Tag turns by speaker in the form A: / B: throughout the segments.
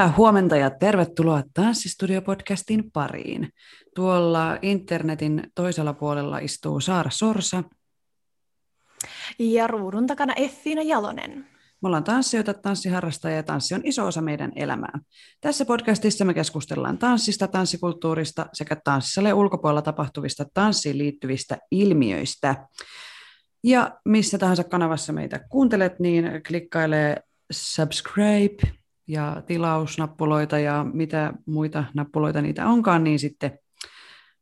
A: Hyvää huomenta ja tervetuloa Tanssistudio-podcastin pariin. Tuolla internetin toisella puolella istuu Saara Sorsa.
B: Ja ruudun takana Effiina Jalonen.
A: Me ollaan tanssijoita, tanssiharrastajia ja tanssi on iso osa meidän elämää. Tässä podcastissa me keskustellaan tanssista, tanssikulttuurista sekä tanssisalle ulkopuolella tapahtuvista tanssiin liittyvistä ilmiöistä. Ja missä tahansa kanavassa meitä kuuntelet, niin klikkailee subscribe ja tilausnappuloita ja mitä muita nappuloita niitä onkaan, niin sitten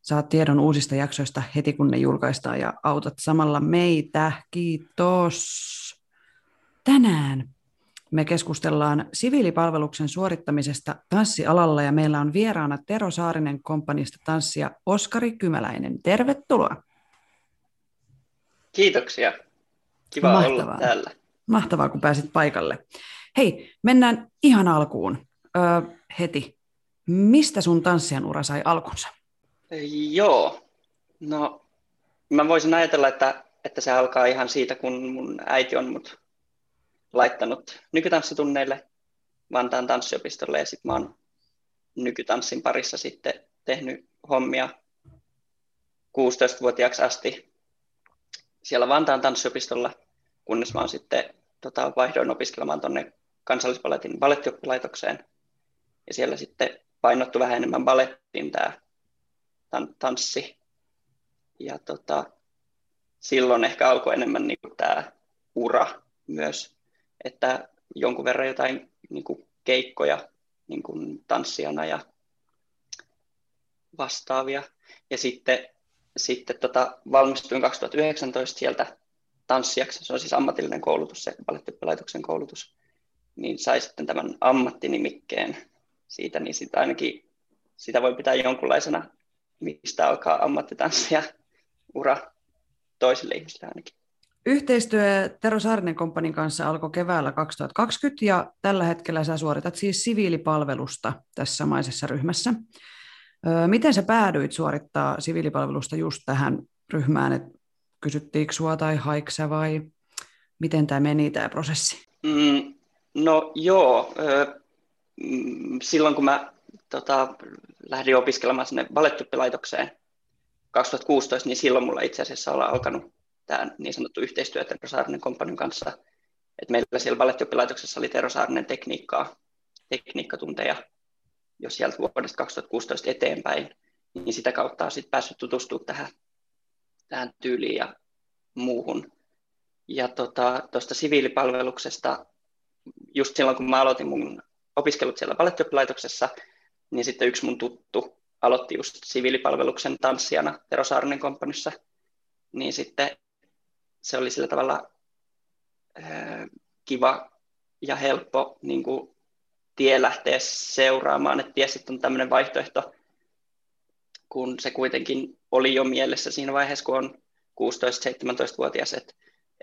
A: saat tiedon uusista jaksoista heti kun ne julkaistaan ja autat samalla meitä. Kiitos. Tänään me keskustellaan siviilipalveluksen suorittamisesta tanssialalla ja meillä on vieraana Tero Saarinen kompanista tanssia Oskari Kymäläinen. Tervetuloa.
C: Kiitoksia. Kiva Mahtavaa. olla täällä.
A: Mahtavaa, kun pääsit paikalle. Hei, mennään ihan alkuun öö, heti. Mistä sun tanssijan ura sai alkunsa?
C: Joo, no mä voisin ajatella, että, että se alkaa ihan siitä, kun mun äiti on mut laittanut nykytanssitunneille Vantaan tanssiopistolle ja sitten mä oon nykytanssin parissa sitten tehnyt hommia 16-vuotiaaksi asti siellä Vantaan tanssiopistolla, kunnes mä oon sitten tota, vaihdoin opiskelemaan tuonne kansallispaletin balettioppilaitokseen. Ja siellä sitten painottu vähän enemmän balettiin tämä tanssi. Ja tota, silloin ehkä alkoi enemmän niin kuin tämä ura myös, että jonkun verran jotain niin kuin keikkoja niin kuin tanssijana ja vastaavia. Ja sitten, sitten tota, valmistuin 2019 sieltä tanssijaksi, se on siis ammatillinen koulutus, se balettioppilaitoksen koulutus niin sai sitten tämän ammattinimikkeen siitä, niin sitä ainakin sitä voi pitää jonkunlaisena, mistä alkaa ammattitanssia ura toisille ihmisille ainakin.
A: Yhteistyö Tero Saarinen Kompanin kanssa alkoi keväällä 2020 ja tällä hetkellä sä suoritat siis siviilipalvelusta tässä samaisessa ryhmässä. Miten sä päädyit suorittaa siviilipalvelusta just tähän ryhmään, että kysyttiinkö sua tai haiksä vai miten tämä meni tämä prosessi?
C: Mm, No joo, mm, silloin kun mä tota, lähdin opiskelemaan sinne balettoppilaitokseen 2016, niin silloin mulla itse asiassa olla alkanut tämä niin sanottu yhteistyö Tero Saarinen Kompanin kanssa. Et meillä siellä balettioppilaitoksessa oli Tero Saarinen tekniikkaa, tekniikkatunteja jo sieltä vuodesta 2016 eteenpäin, niin sitä kautta on sitten päässyt tutustumaan tähän, tähän tyyliin ja muuhun. Ja tuosta tota, siviilipalveluksesta just silloin, kun mä aloitin mun opiskelut siellä balettioppilaitoksessa, niin sitten yksi mun tuttu aloitti just siviilipalveluksen tanssijana Tero Saarinen kompanissa, niin sitten se oli sillä tavalla äh, kiva ja helppo niin kuin, tie lähteä seuraamaan, että tiesi, että on tämmöinen vaihtoehto, kun se kuitenkin oli jo mielessä siinä vaiheessa, kun on 16-17-vuotias, että,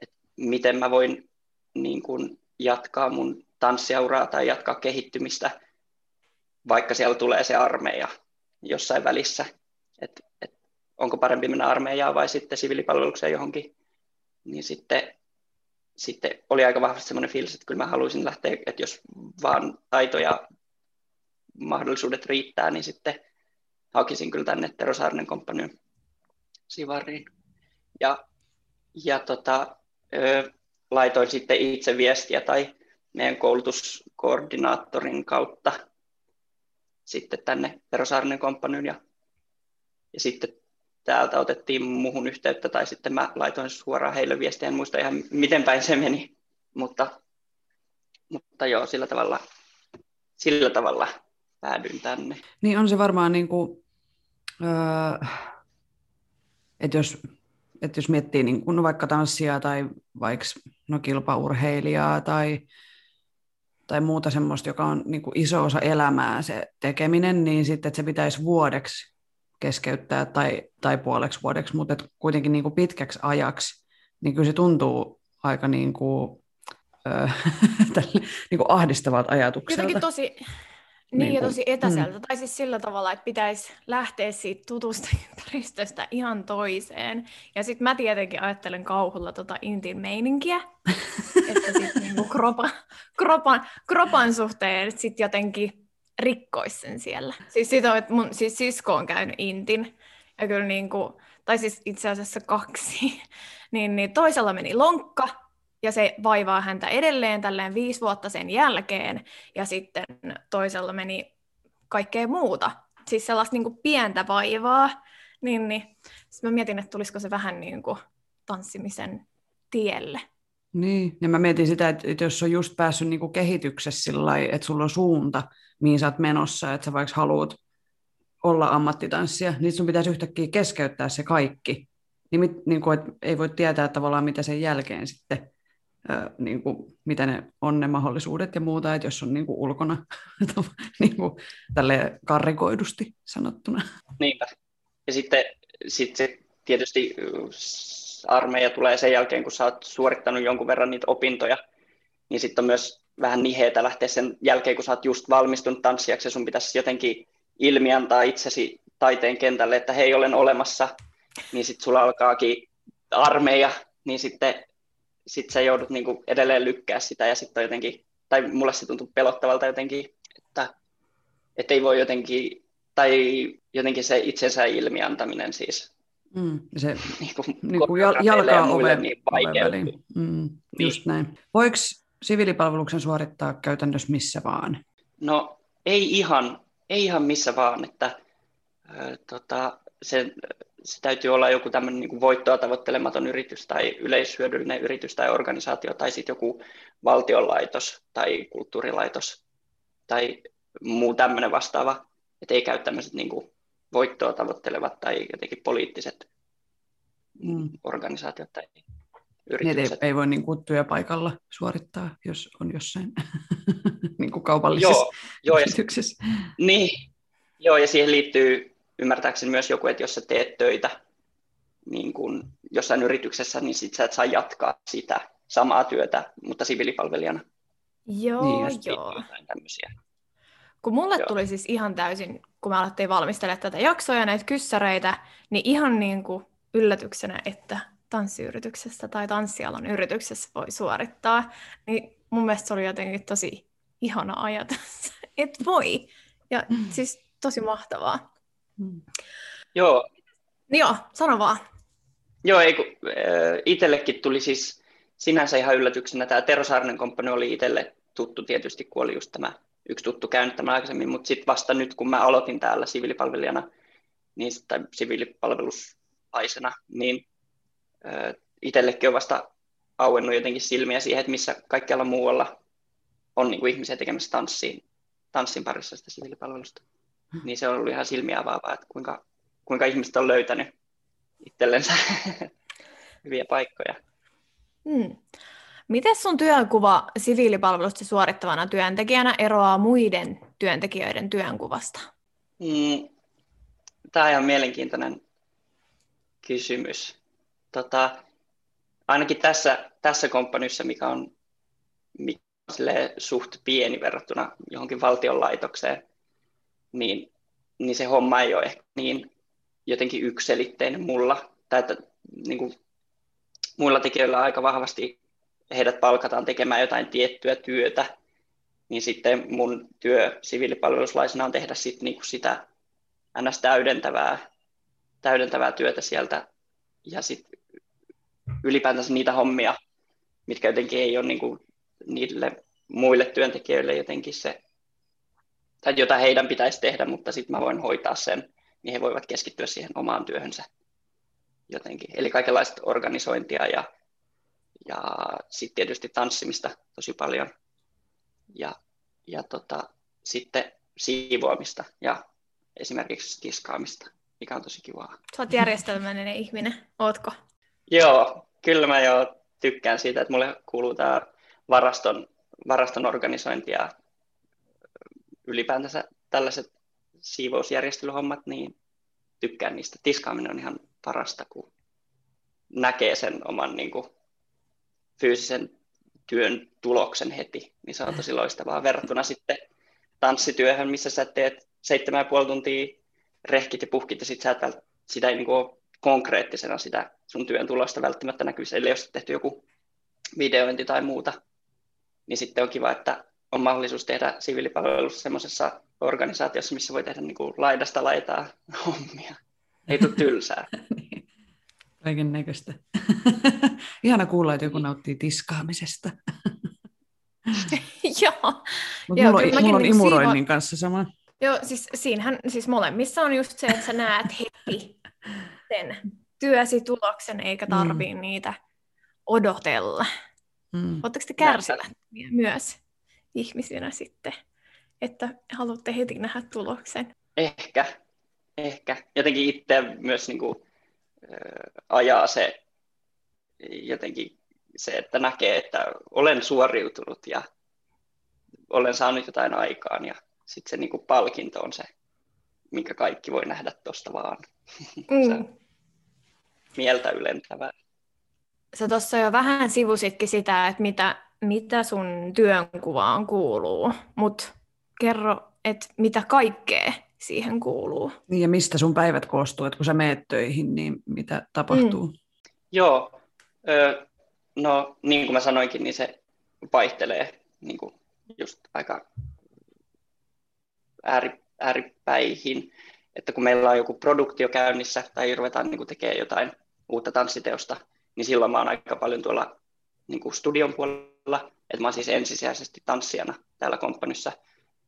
C: että miten mä voin niin kuin, jatkaa mun tanssiauraa tai jatkaa kehittymistä, vaikka siellä tulee se armeija jossain välissä. Et, et, onko parempi mennä armeijaan vai sitten siviilipalvelukseen johonkin, niin sitten, sitten oli aika vahvasti semmoinen fiilis, että kyllä mä haluaisin lähteä, että jos vaan taito ja mahdollisuudet riittää, niin sitten hakisin kyllä tänne Tero Saarinen komppanion Sivariin. Ja, ja tota, laitoin sitten itse viestiä tai meidän koulutuskoordinaattorin kautta sitten tänne Perosaarinen komppanyyn ja, ja sitten täältä otettiin muuhun yhteyttä tai sitten mä laitoin suoraan heille viestiä, en muista ihan miten päin se meni, mutta, mutta joo, sillä tavalla, sillä tavalla päädyin tänne.
A: Niin on se varmaan niin kuin, öö, että jos että jos miettii niin kun vaikka tanssia tai vaikka no, kilpaurheilijaa tai, tai muuta semmoista, joka on niin iso osa elämää se tekeminen, niin sitten että se pitäisi vuodeksi keskeyttää tai, tai puoleksi vuodeksi, mutta että kuitenkin niin pitkäksi ajaksi, niin kyllä se tuntuu aika niin kuin, äh, niin kuin ahdistavalta ajatukselta.
B: Jotenkin tosi, niin, niin ja tosi etäseltä. Mm. Tai siis sillä tavalla, että pitäisi lähteä siitä tutusta ympäristöstä ihan toiseen. Ja sitten mä tietenkin ajattelen kauhulla tota intin meininkiä. että sitten niinku kropan, kropan, kropan suhteen sitten jotenkin rikkoisi sen siellä. Siis sitä, että mun siis sisko on käynyt intin. Ja kyllä niinku, tai siis itse asiassa kaksi. niin, niin toisella meni lonkka, ja se vaivaa häntä edelleen tälleen viisi vuotta sen jälkeen, ja sitten toisella meni kaikkea muuta, siis sellaista niin kuin pientä vaivaa, niin, niin sitten mä mietin, että tulisiko se vähän niin kuin tanssimisen tielle.
A: Niin, ja mä mietin sitä, että jos on just päässyt niin kuin kehityksessä sillä lailla, että sulla on suunta, mihin sä oot menossa, että sä vaikka haluat olla ammattitanssia, niin sun pitäisi yhtäkkiä keskeyttää se kaikki. Niin, niin kuin, että ei voi tietää tavallaan, mitä sen jälkeen sitten niin kuin, mitä ne on ne mahdollisuudet ja muuta, että jos on niin kuin ulkona niin kuin, tälle karrikoidusti sanottuna.
C: Niinpä. Ja sitten sit se tietysti armeija tulee sen jälkeen, kun sä oot suorittanut jonkun verran niitä opintoja, niin sitten on myös vähän niheetä lähteä sen jälkeen, kun sä oot just valmistunut tanssijaksi ja sun pitäisi jotenkin ilmiantaa itsesi taiteen kentälle, että hei, olen olemassa, niin sitten sulla alkaakin armeija, niin sitten sit sä joudut niinku edelleen lykkää sitä ja sitten jotenkin, tai mulle se tuntuu pelottavalta jotenkin, että, että ei voi jotenkin, tai jotenkin se itsensä ilmiantaminen siis.
A: Mm, se niin kuin, niin kuin jalkaa ove, niin ove mm, just niin. näin. Voiko siviilipalveluksen suorittaa käytännössä missä vaan?
C: No ei ihan, ei ihan missä vaan, että äh, tota, se se täytyy olla joku tämmöinen niin voittoa tavoittelematon yritys tai yleishyödyllinen yritys tai organisaatio tai sitten joku valtionlaitos tai kulttuurilaitos tai muu tämmöinen vastaava, että ei käy tämmöiset niin voittoa tavoittelevat tai jotenkin poliittiset mm. organisaatiot tai
A: yritykset. Ei, ei voi niin kuin työpaikalla suorittaa, jos on jossain niin kuin kaupallisessa joo, joo, yrityksessä.
C: Ja, niin, joo, ja siihen liittyy ymmärtääkseni myös joku, että jos sä teet töitä niin kun jossain yrityksessä, niin sit sä et saa jatkaa sitä samaa työtä, mutta siviilipalvelijana.
B: Joo, niin, joo. Kun mulle joo. tuli siis ihan täysin, kun me alettiin valmistella tätä jaksoa ja näitä kyssäreitä, niin ihan niin kuin yllätyksenä, että tanssiyrityksessä tai tanssialan yrityksessä voi suorittaa, niin mun mielestä se oli jotenkin tosi ihana ajatus, että voi. Ja mm. siis tosi mahtavaa.
C: Mm. Joo.
B: Joo, sano vaan.
C: Joo, ei, kun, äh, itsellekin tuli siis sinänsä ihan yllätyksenä. Tämä Tero Saarinen komppani oli itselle tuttu tietysti, kun oli just tämä yksi tuttu käynyt tämän aikaisemmin, mutta sitten vasta nyt, kun mä aloitin täällä siviilipalvelijana, niin, tai siviilipalvelusaisena, niin äh, itsellekin on vasta auennut jotenkin silmiä siihen, että missä kaikkialla muualla on niin kuin ihmisiä tekemässä tanssiin, tanssin parissa sitä siviilipalvelusta niin se on ollut ihan silmiä avaavaa, että kuinka, kuinka ihmiset on löytänyt itsellensä hyviä paikkoja.
B: Hmm. Miten sun työnkuva siviilipalvelusta suorittavana työntekijänä eroaa muiden työntekijöiden työnkuvasta?
C: Hmm. Tämä on ihan mielenkiintoinen kysymys. Tota, ainakin tässä, tässä komppanyssä, mikä on, mikä on suht pieni verrattuna johonkin valtionlaitokseen, niin, niin se homma ei ole ehkä niin jotenkin ykselitteinen mulla. Tai että niin kuin, muilla tekijöillä aika vahvasti heidät palkataan tekemään jotain tiettyä työtä, niin sitten mun työ siviilipalveluslaisena on tehdä sit niin kuin sitä ns. täydentävää, täydentävää työtä sieltä ja sitten ylipäätänsä niitä hommia, mitkä jotenkin ei ole niin kuin niille muille työntekijöille jotenkin se tai jota heidän pitäisi tehdä, mutta sitten mä voin hoitaa sen, niin he voivat keskittyä siihen omaan työhönsä jotenkin. Eli kaikenlaista organisointia ja, ja sitten tietysti tanssimista tosi paljon ja, ja tota, sitten siivoamista ja esimerkiksi tiskaamista, mikä on tosi kivaa.
B: Sä oot järjestelmällinen ihminen, ootko?
C: Joo, kyllä mä jo tykkään siitä, että mulle kuuluu tämä varaston, varaston organisointi ja ylipäätänsä tällaiset siivousjärjestelyhommat, niin tykkään niistä. Tiskaaminen on ihan parasta, kun näkee sen oman niin kuin, fyysisen työn tuloksen heti, niin se on tosi loistavaa verrattuna sitten tanssityöhön, missä sä teet seitsemän ja puoli tuntia rehkit ja puhkit, ja sit sä et sitä ei niin kuin ole konkreettisena sitä sun työn tulosta välttämättä näkyisi, eli jos tehty joku videointi tai muuta, niin sitten on kiva, että on mahdollisuus tehdä siviilipalvelussa semmoisessa organisaatiossa, missä voi tehdä niin kuin laidasta laitaa hommia. Ei tule tylsää. Niin.
A: Kaiken näköistä. Ihana kuulla, että joku nauttii tiskaamisesta.
B: Joo.
A: Mutta mulla, on, mulla on niin imuroinnin siivo... kanssa sama.
B: Joo, siis siinähän, siis molemmissa on just se, että sä näet heti sen työsi tuloksen, eikä tarvii mm. niitä odotella. Mm. Oletteko te kärsimättömiä myös ihmisinä sitten, että haluatte heti nähdä tuloksen?
C: Ehkä, ehkä. Jotenkin itse myös niin kuin, ajaa se jotenkin se, että näkee, että olen suoriutunut ja olen saanut jotain aikaan ja sitten se niin kuin palkinto on se, minkä kaikki voi nähdä tuosta vaan. Mm. mieltä ylentävää.
B: Sä tuossa jo vähän sivusitkin sitä, että mitä, mitä sun työnkuvaan kuuluu, mutta kerro, että mitä kaikkea siihen kuuluu.
A: Niin ja mistä sun päivät koostuu, että kun sä meet töihin, niin mitä tapahtuu? Mm.
C: Joo, no niin kuin mä sanoinkin, niin se vaihtelee niin kuin just aika ääri, ääripäihin, että kun meillä on joku produktio käynnissä tai ruvetaan niin tekemään jotain uutta tanssiteosta, niin silloin mä oon aika paljon tuolla niin kuin studion puolella, että mä oon siis ensisijaisesti tanssijana täällä komppanyssä,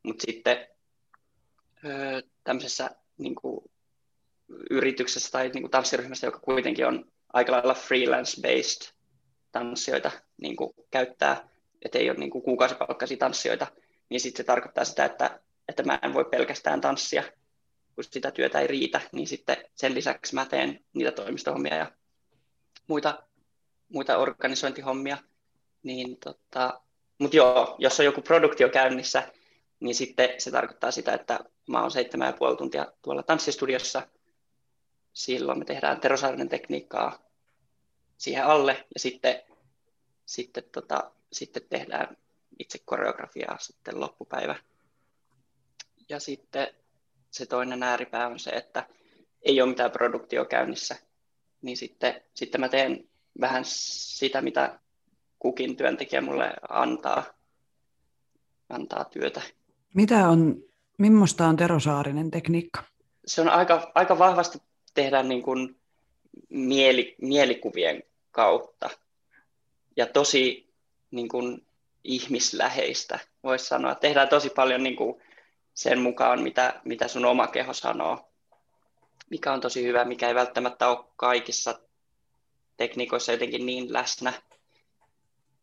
C: mutta sitten öö, tämmöisessä niin kuin, yrityksessä tai niin kuin tanssiryhmässä, joka kuitenkin on aika lailla freelance-based tanssijoita niin kuin käyttää, että ei ole niin kuin kuukausipalkkaisia tanssijoita, niin sitten se tarkoittaa sitä, että, että mä en voi pelkästään tanssia, kun sitä työtä ei riitä, niin sitten sen lisäksi mä teen niitä toimistohommia ja muita, muita organisointihommia. Niin tota, mutta joo, jos on joku produktio käynnissä, niin sitten se tarkoittaa sitä, että mä oon seitsemän ja puoli tuntia tuolla tanssistudiossa. Silloin me tehdään terosaarinen tekniikkaa siihen alle ja sitten, sitten, tota, sitten tehdään itse koreografiaa sitten loppupäivä. Ja sitten se toinen ääripää on se, että ei ole mitään produktio käynnissä, niin sitten, sitten mä teen vähän sitä, mitä kukin työntekijä mulle antaa, antaa työtä.
A: Mitä on, millaista on Terosaarinen tekniikka?
C: Se on aika, aika vahvasti tehdä niin kuin mieli, mielikuvien kautta ja tosi niin kuin ihmisläheistä, voisi sanoa. Tehdään tosi paljon niin kuin sen mukaan, mitä, mitä sun oma keho sanoo, mikä on tosi hyvä, mikä ei välttämättä ole kaikissa tekniikoissa jotenkin niin läsnä,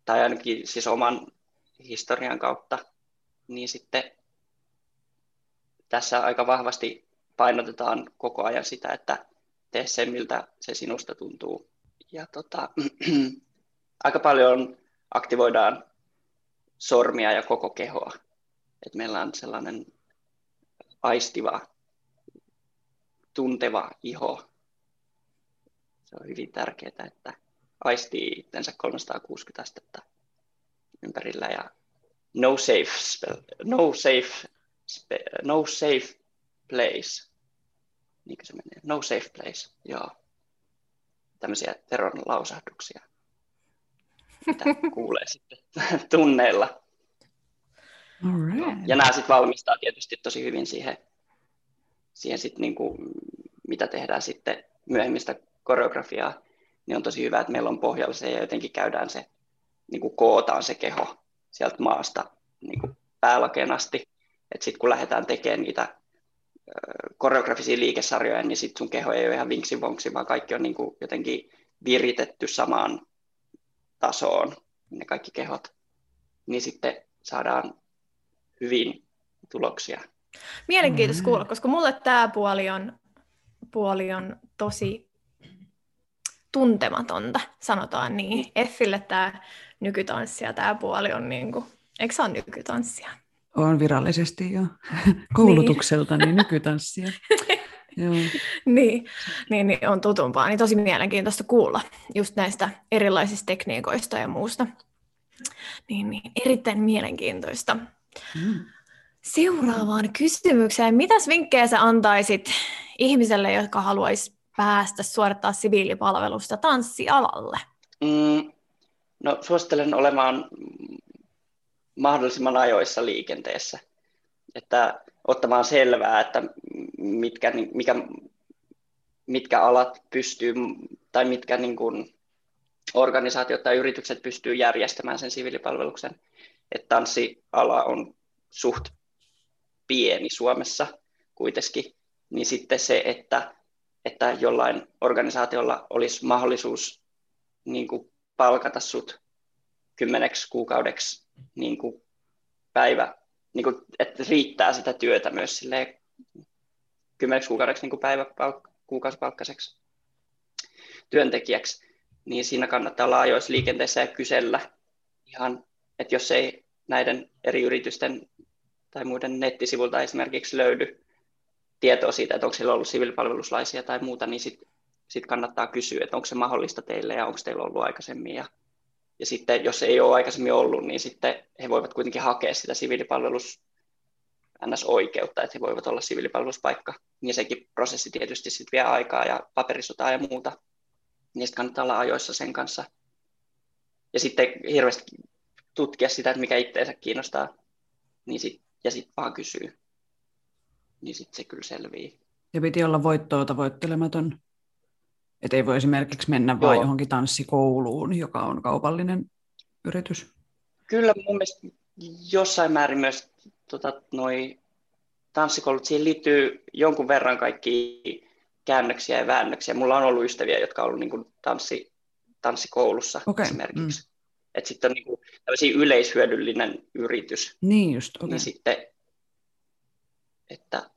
C: tai ainakin siis oman historian kautta, niin sitten tässä aika vahvasti painotetaan koko ajan sitä, että tee sen, miltä se sinusta tuntuu. Ja tota, aika paljon aktivoidaan sormia ja koko kehoa. Et meillä on sellainen aistiva, tunteva iho. Se on hyvin tärkeää, että aistii itsensä 360 astetta ympärillä ja no safe, spell, no safe, spe, no safe place. Niinkö se menee? No safe place, joo. Tämmöisiä teron lausahduksia, mitä kuulee sitten tunneilla.
A: Right.
C: Ja nämä sitten valmistaa tietysti tosi hyvin siihen, siihen sit niinku, mitä tehdään sitten myöhemmistä koreografiaa, niin on tosi hyvä, että meillä on pohjalla se ja jotenkin käydään se, niin kuin kootaan se keho sieltä maasta niin kuin päälakeen asti. Että sitten kun lähdetään tekemään niitä koreografisia liikesarjoja, niin sitten sun keho ei ole ihan vinksi vonksi, vaan kaikki on niin kuin jotenkin viritetty samaan tasoon, ne kaikki kehot. Niin sitten saadaan hyvin tuloksia.
B: Mielenkiintoista kuulla, koska mulle tämä puoli on, puoli on tosi tuntematonta, sanotaan niin. Effille tämä nykytanssi ja tämä puoli on niin kuin, eikö se ole nykytanssia?
A: On virallisesti jo koulutukselta niin nykytanssia.
B: Joo. niin, niin, niin, on tutumpaa. Niin tosi mielenkiintoista kuulla just näistä erilaisista tekniikoista ja muusta. Niin, niin erittäin mielenkiintoista. Mm. Seuraavaan kysymykseen. Mitäs vinkkejä sä antaisit ihmiselle, jotka haluaisi päästä suorittaa siviilipalvelusta tanssialalle?
C: Mm, no suosittelen olemaan mahdollisimman ajoissa liikenteessä. Että ottamaan selvää, että mitkä, mikä, mitkä alat pystyy tai mitkä niin kuin, organisaatiot tai yritykset pystyy järjestämään sen siviilipalveluksen. Että tanssiala on suht pieni Suomessa kuitenkin, niin sitten se, että, että jollain organisaatiolla olisi mahdollisuus niin kuin palkata sut kymmeneksi kuukaudeksi niin kuin päivä, niin kuin, että riittää sitä työtä myös silleen kymmeneksi kuukaudeksi niin päivä kuukausipalkkaiseksi työntekijäksi, niin siinä kannattaa olla ajoissa liikenteessä ja kysellä ihan, että jos ei näiden eri yritysten tai muiden nettisivuilta esimerkiksi löydy tietoa siitä, että onko siellä ollut siviilipalveluslaisia tai muuta, niin sitten sit kannattaa kysyä, että onko se mahdollista teille ja onko teillä ollut aikaisemmin. Ja, ja sitten jos ei ole aikaisemmin ollut, niin sitten he voivat kuitenkin hakea sitä siviilipalvelus NS-oikeutta, että he voivat olla siviilipalveluspaikka. Ja sekin prosessi tietysti sitten vie aikaa ja paperisotaa ja muuta. Niistä kannattaa olla ajoissa sen kanssa. Ja sitten hirveästi tutkia sitä, että mikä itseensä kiinnostaa, niin sit, ja sitten vaan kysyy. Niin sitten se kyllä selvii.
A: Ja piti olla voittoa tavoittelematon. Että ei voi esimerkiksi mennä vain johonkin tanssikouluun, joka on kaupallinen yritys.
C: Kyllä mun mielestä jossain määrin myös tota, noi tanssikoulut, siihen liittyy jonkun verran kaikki käännöksiä ja väännöksiä. Mulla on ollut ystäviä, jotka on ollut niin kuin tanssi, tanssikoulussa okay. esimerkiksi. Mm. Että sitten on niin kuin yleishyödyllinen yritys.
A: Niin just, okay.
C: Niin sitten, että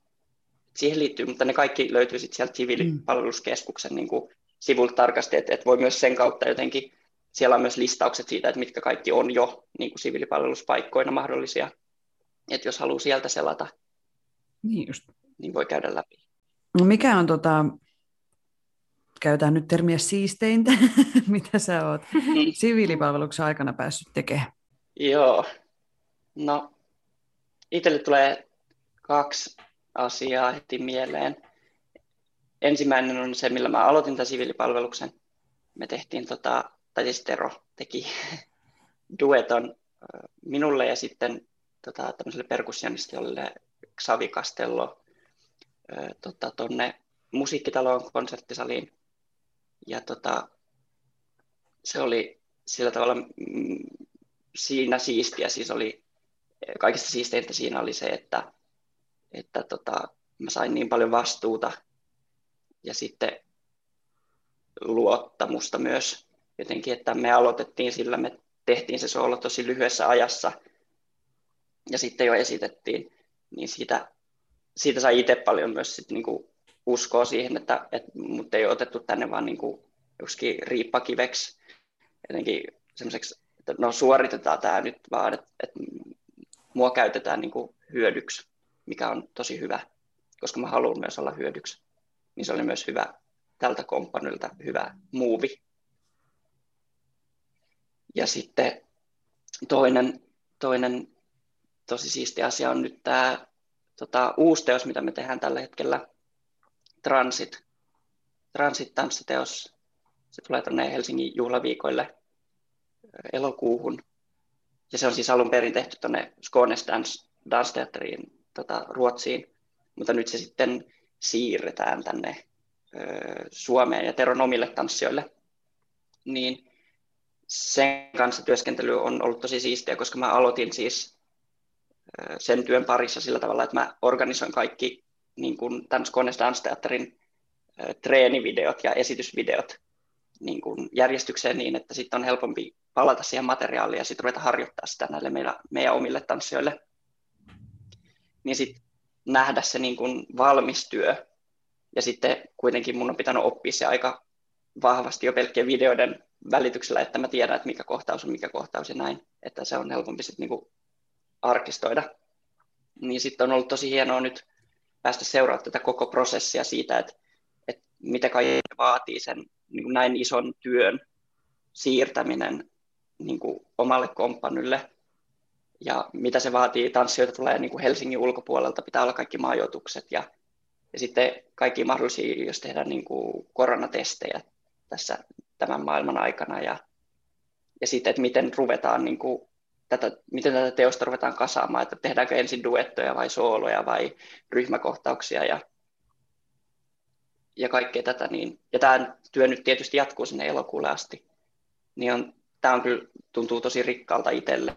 C: siihen liittyy, mutta ne kaikki löytyy sitten sieltä siviilipalveluskeskuksen niin kuin sivulta tarkasti, että, että voi myös sen kautta jotenkin, siellä on myös listaukset siitä, että mitkä kaikki on jo niin kuin siviilipalveluspaikkoina mahdollisia että jos haluaa sieltä selata,
A: niin, just.
C: niin voi käydä läpi.
A: No mikä on, tota, käytetään nyt termiä siisteintä, mitä sä oot mm. siviilipalveluksen aikana päässyt tekemään?
C: Joo, no itselle tulee kaksi asiaa heti mieleen. Ensimmäinen on se, millä mä aloitin tämän siviilipalveluksen. Me tehtiin, tota, tai siis Tero teki dueton minulle ja sitten tota, tämmöiselle perkussionistille Xavi Castello tota, tuonne musiikkitaloon konserttisaliin. Ja tota, se oli sillä tavalla mm, siinä siistiä, siis oli kaikista siisteintä siinä oli se, että, että tota, mä sain niin paljon vastuuta ja sitten luottamusta myös jotenkin, että me aloitettiin sillä, me tehtiin se soolo tosi lyhyessä ajassa – ja sitten jo esitettiin, niin siitä, siitä sai itse paljon myös sit niinku uskoa siihen, että, että mut ei otettu tänne vaan niinku joskin riippakiveksi, jotenkin semmoiseksi, että no suoritetaan tämä nyt vaan, että, että mua käytetään niinku hyödyksi, mikä on tosi hyvä, koska mä haluan myös olla hyödyksi. Niin se oli myös hyvä tältä komppanilta hyvä muuvi. Ja sitten toinen, toinen tosi siisti asia on nyt tämä tota, uusi teos, mitä me tehdään tällä hetkellä, Transit. Transit-tanssiteos. Se tulee tuonne Helsingin juhlaviikoille elokuuhun. Ja se on siis alun perin tehty tuonne Skånes Dance, Dance Theateriin tota, Ruotsiin, mutta nyt se sitten siirretään tänne ö, Suomeen ja Teron omille tanssijoille. Niin sen kanssa työskentely on ollut tosi siistiä, koska mä aloitin siis sen työn parissa sillä tavalla, että mä organisoin kaikki niin kuin tämän Skones Dance Theaterin treenivideot ja esitysvideot niin kuin järjestykseen niin, että sitten on helpompi palata siihen materiaaliin ja sitten ruveta harjoittaa sitä näille meidän, meidän omille tanssijoille. Niin sitten nähdä se niin kuin valmis työ ja sitten kuitenkin mun on pitänyt oppia se aika vahvasti jo pelkkien videoiden välityksellä, että mä tiedän, että mikä kohtaus on mikä kohtaus ja näin, että se on helpompi sitten niin arkistoida. Niin sitten on ollut tosi hienoa nyt päästä seuraamaan tätä koko prosessia siitä, että, että mitä kaikki vaatii sen niin kuin näin ison työn siirtäminen niin kuin omalle komppanylle ja mitä se vaatii. Tanssijoita tulee niin kuin Helsingin ulkopuolelta, pitää olla kaikki majoitukset ja, ja sitten kaikki mahdollisia, jos tehdään niin kuin koronatestejä tässä tämän maailman aikana ja, ja sitten, että miten ruvetaan niin kuin tätä, miten tätä teosta ruvetaan kasaamaan, että tehdäänkö ensin duettoja vai sooloja vai ryhmäkohtauksia ja, ja kaikkea tätä. Niin, ja tämä työ nyt tietysti jatkuu sinne elokuulle asti. Niin on, tämä on kyllä, tuntuu tosi rikkaalta itselle,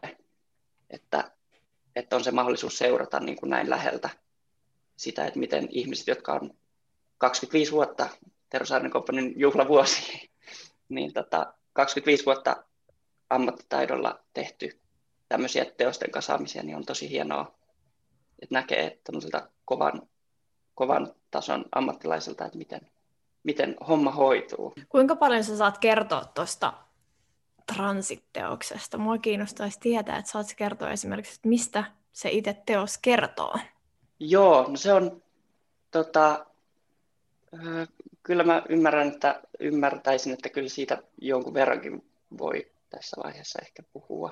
C: että, että on se mahdollisuus seurata niin kuin näin läheltä sitä, että miten ihmiset, jotka on 25 vuotta Tero Saarinen juhlavuosi, niin tota, 25 vuotta ammattitaidolla tehty tämmöisiä teosten kasaamisia, niin on tosi hienoa, että näkee tämmöiseltä kovan, kovan tason ammattilaiselta, että miten, miten homma hoituu.
B: Kuinka paljon sä saat kertoa tuosta transitteoksesta? Mua kiinnostaisi tietää, että saat kertoa esimerkiksi, että mistä se itse teos kertoo.
C: Joo, no se on, tota, kyllä mä ymmärrän, että ymmärtäisin, että kyllä siitä jonkun verrankin voi tässä vaiheessa ehkä puhua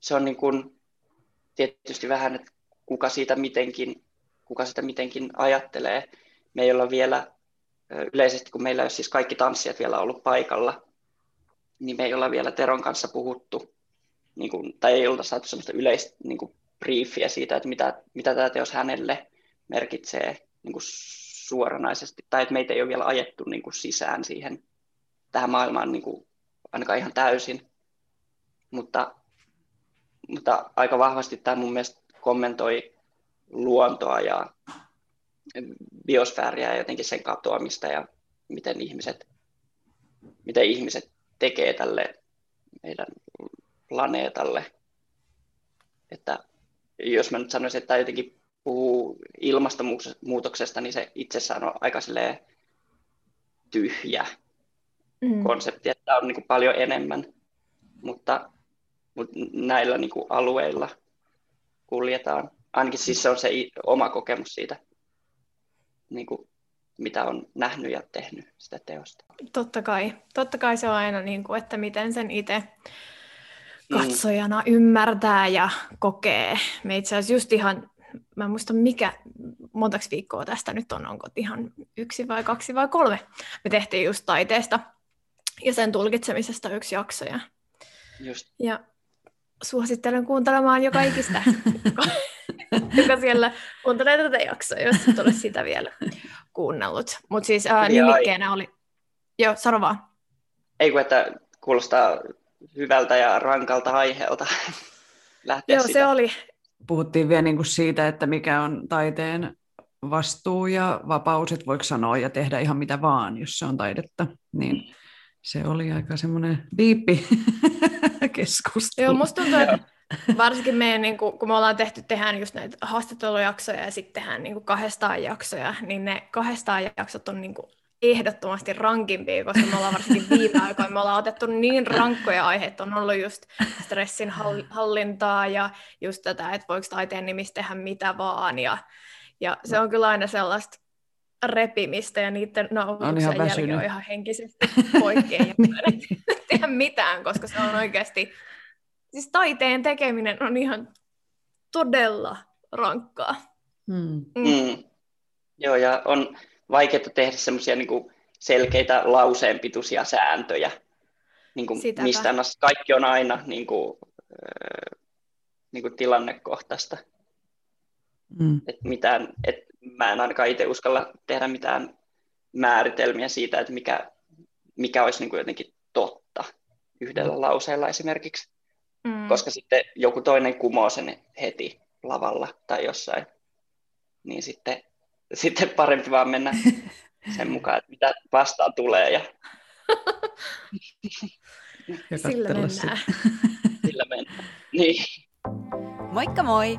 C: se on niin kuin tietysti vähän, että kuka siitä mitenkin, kuka sitä mitenkin ajattelee. Me ei olla vielä yleisesti, kun meillä ei ole siis kaikki tanssijat vielä ollut paikalla, niin me ei olla vielä Teron kanssa puhuttu, niin kuin, tai ei olla saatu sellaista yleistä niin kuin briefiä siitä, että mitä, mitä tämä teos hänelle merkitsee niin kuin suoranaisesti, tai että meitä ei ole vielä ajettu niin kuin sisään siihen tähän maailmaan niin kuin, ainakaan ihan täysin. Mutta mutta aika vahvasti tämä mun mielestä kommentoi luontoa ja biosfääriä ja jotenkin sen katoamista ja miten ihmiset, miten ihmiset tekee tälle meidän planeetalle. Että jos mä nyt sanoisin, että jotenkin puhuu ilmastonmuutoksesta, niin se itsessään on aika tyhjä mm. konsepti, että on niin paljon enemmän. Mutta mutta näillä niin kuin alueilla kuljetaan. Ainakin siis se on se oma kokemus siitä, niin kuin, mitä on nähnyt ja tehnyt sitä teosta.
B: Totta kai. Totta kai se on aina, niin kuin, että miten sen itse katsojana mm. ymmärtää ja kokee. Me itse asiassa just ihan, mä en muista mikä, montaksi viikkoa tästä nyt on, onko ihan yksi vai kaksi vai kolme. Me tehtiin just taiteesta ja sen tulkitsemisesta yksi jakso. Ja,
C: just.
B: ja suosittelen kuuntelemaan joka ikistä, joka siellä kuuntelee tätä jaksoa, jos et ole sitä vielä kuunnellut. Mutta siis ää, nimikkeenä oli... Joo, sano vaan.
C: Ei kun, että kuulostaa hyvältä ja rankalta aiheelta lähteä
B: Joo,
C: sitä.
B: se oli.
A: Puhuttiin vielä niin kuin siitä, että mikä on taiteen vastuu ja vapaus, että voiko sanoa ja tehdä ihan mitä vaan, jos se on taidetta. Niin se oli aika semmoinen diippi keskustelu.
B: Joo, musta tuntuu, että varsinkin meidän, niin kun, kun me ollaan tehty, tehdään just näitä haastattelujaksoja ja sitten tehdään niin kahdestaan jaksoja, niin ne kahdestaan jaksot on niin ehdottomasti rankimpia, koska me ollaan varsinkin viime aikoina, me ollaan otettu niin rankkoja aiheita, on ollut just stressin hallintaa ja just tätä, että voiko taiteen nimissä tehdä mitä vaan, ja, ja se on kyllä aina sellaista repimistä ja niiden nauhoituksen jälkeen on ihan henkisesti poikkeen ja niin. tehdä mitään, koska se on oikeasti, siis taiteen tekeminen on ihan todella rankkaa.
C: Hmm. Mm. Mm. Joo, ja on vaikeaa tehdä semmoisia niin selkeitä lauseenpituisia sääntöjä, niin kuin mistä kaikki on aina niin kuin, niin kuin tilannekohtaista. Mm. Et mitään, et mä en ainakaan itse uskalla tehdä mitään määritelmiä siitä, että mikä, mikä olisi niin kuin jotenkin totta yhdellä lauseella esimerkiksi. Mm. Koska sitten joku toinen kumoo sen heti lavalla tai jossain. Niin sitten, sitten parempi vaan mennä sen mukaan, että mitä vastaan tulee. Ja...
B: ja Sillä mennään.
C: Sillä mennään. Niin.
D: Moikka moi!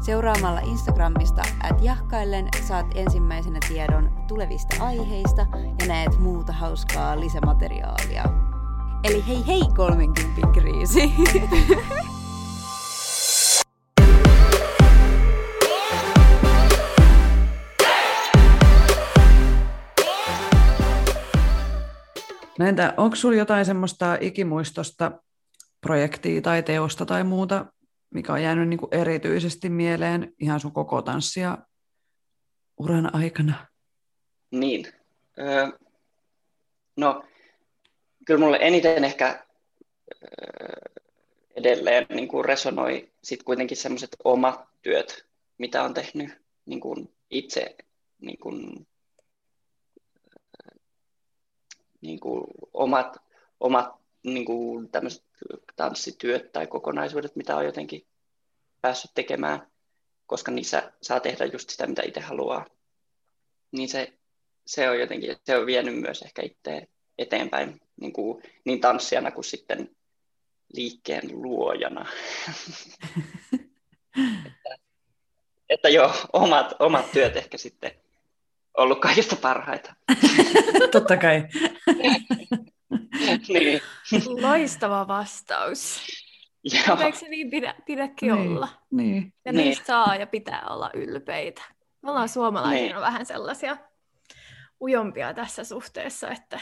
D: Seuraamalla Instagramista at jahkaillen saat ensimmäisenä tiedon tulevista aiheista ja näet muuta hauskaa lisämateriaalia. Eli hei hei 30 kriisi!
A: No entä, onko sinulla jotain semmoista ikimuistosta projektia tai teosta tai muuta, mikä on jäänyt niin kuin erityisesti mieleen ihan sun koko tanssia uran aikana?
C: Niin. Öö, no, kyllä mulle eniten ehkä öö, edelleen niin kuin resonoi sit kuitenkin semmoiset omat työt, mitä on tehnyt niin kuin itse niin kuin, niin kuin omat, omat niin kuin tämmöiset tanssityöt tai kokonaisuudet, mitä on jotenkin päässyt tekemään, koska niissä saa tehdä just sitä, mitä itse haluaa. Niin se, se on jotenkin, se on vienyt myös ehkä itse eteenpäin niin, kuin, niin tanssijana kuin sitten liikkeen luojana. että, että joo, omat, omat työt ehkä sitten ollut kaikista parhaita.
A: Totta kai.
C: niin.
B: Loistava vastaus.
C: Joo.
B: Eikö se niin pidä, pidäkin
A: niin,
B: olla?
A: Niin.
B: Ja
C: Niin.
B: niistä saa ja pitää olla ylpeitä. Me ollaan suomalaisina
C: Niin.
B: vähän sellaisia ujompia tässä suhteessa, että,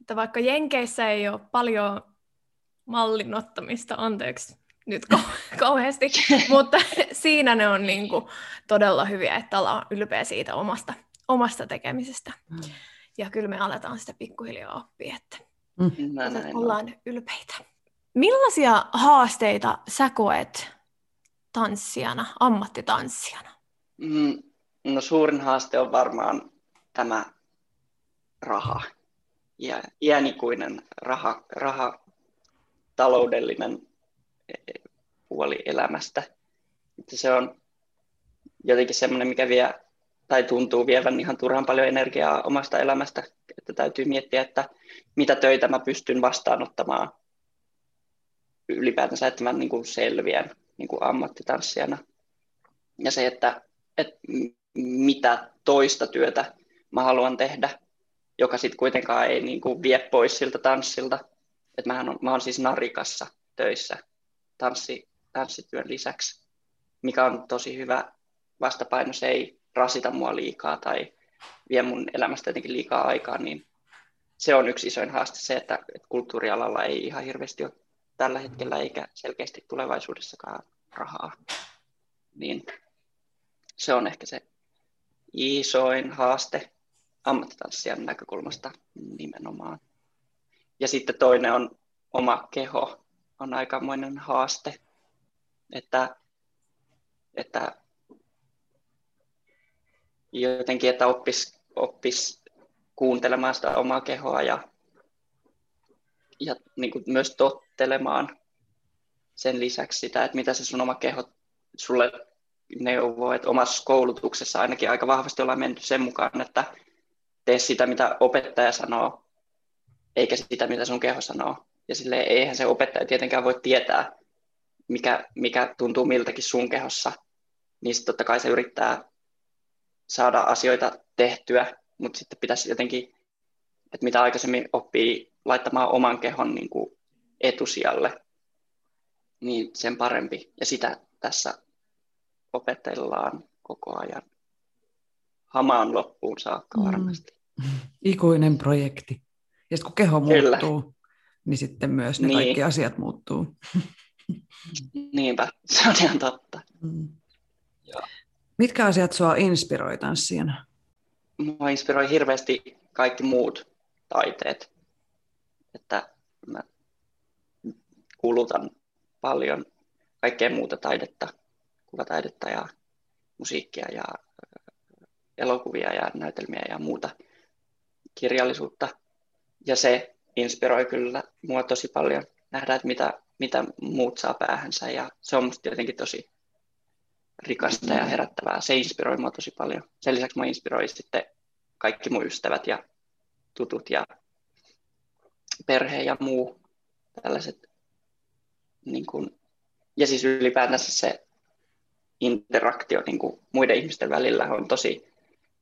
B: että vaikka Jenkeissä ei ole paljon mallin ottamista, anteeksi nyt kau- kauheasti, mutta siinä ne on niin kuin todella hyviä, että ollaan ylpeä siitä omasta, omasta tekemisestä.
A: Mm.
B: Ja kyllä me aletaan sitä pikkuhiljaa oppia, että
C: Mä
B: että
C: näin on.
B: ollaan ylpeitä. Millaisia haasteita sä koet tanssijana, ammattitanssijana?
C: Mm, No suurin haaste on varmaan tämä raha ja iänikuinen raha, raha taloudellinen eh, puoli elämästä. Että se on jotenkin semmoinen, mikä vie tai tuntuu vievän ihan turhan paljon energiaa omasta elämästä, että täytyy miettiä, että mitä töitä mä pystyn vastaanottamaan ylipäätänsä, että mä niin kuin selviän niin kuin ammattitanssijana. Ja se, että, että mitä toista työtä mä haluan tehdä, joka sitten kuitenkaan ei niin kuin vie pois siltä tanssilta. Että mähän on, mä oon siis narikassa töissä tanssi, tanssityön lisäksi, mikä on tosi hyvä vastapaino. Se ei rasita mua liikaa tai vie mun elämästä jotenkin liikaa aikaa, niin se on yksi isoin haaste se, että, kulttuurialalla ei ihan hirveästi ole tällä hetkellä eikä selkeästi tulevaisuudessakaan rahaa. Niin se on ehkä se isoin haaste ammattitanssijan näkökulmasta nimenomaan. Ja sitten toinen on oma keho, on aikamoinen haaste, että, että jotenkin, että oppis, oppis kuuntelemaan sitä omaa kehoa ja, ja niin kuin myös tottelemaan sen lisäksi sitä, että mitä se sun oma keho sulle neuvoo, että omassa koulutuksessa ainakin aika vahvasti ollaan menty sen mukaan, että tee sitä, mitä opettaja sanoo, eikä sitä, mitä sun keho sanoo. Ja sille eihän se opettaja tietenkään voi tietää, mikä, mikä tuntuu miltäkin sun kehossa. Niin sitten totta kai se yrittää saada asioita tehtyä, mutta sitten pitäisi jotenkin, että mitä aikaisemmin oppii laittamaan oman kehon niin kuin etusijalle, niin sen parempi. Ja sitä tässä opetellaan koko ajan hamaan loppuun saakka varmasti.
A: Mm. Ikuinen projekti. Ja sitten kun keho
C: Kyllä.
A: muuttuu, niin sitten myös ne
C: Niin.
A: kaikki asiat muuttuu.
C: Niinpä, se on ihan totta.
A: Mm.
C: Joo.
A: Mitkä asiat sua inspiroi tanssijana?
C: Mua inspiroi hirveästi kaikki muut taiteet. Että mä kulutan paljon kaikkea muuta taidetta, kuvataidetta ja musiikkia ja ö, elokuvia ja näytelmiä ja muuta kirjallisuutta. Ja se inspiroi kyllä mua tosi paljon nähdä, että mitä, mitä muut saa päähänsä. Ja se on musta jotenkin tosi rikasta ja herättävää. Se inspiroi mua tosi paljon. Sen lisäksi mua inspiroi sitten kaikki mun ystävät ja tutut ja perhe ja muu tällaiset. Niin kuin, ja siis ylipäätänsä se interaktio niin kuin muiden ihmisten välillä on tosi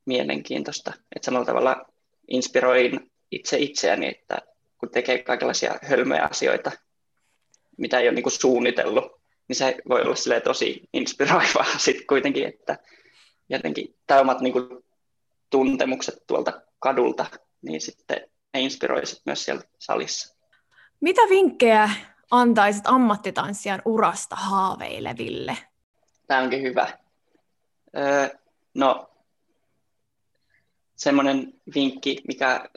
C: mielenkiintoista. Että samalla tavalla inspiroin itse itseäni, että kun tekee kaikenlaisia hölmöjä asioita, mitä ei ole niin kuin suunnitellut, niin se voi olla tosi inspiroivaa sitten kuitenkin, että jotenkin tämä omat niin kuin, tuntemukset tuolta kadulta, niin sitten ne inspiroisit myös siellä salissa.
B: Mitä vinkkejä antaisit ammattitanssijan urasta haaveileville?
C: Tämä onkin hyvä. Öö, no, semmoinen vinkki, mikä,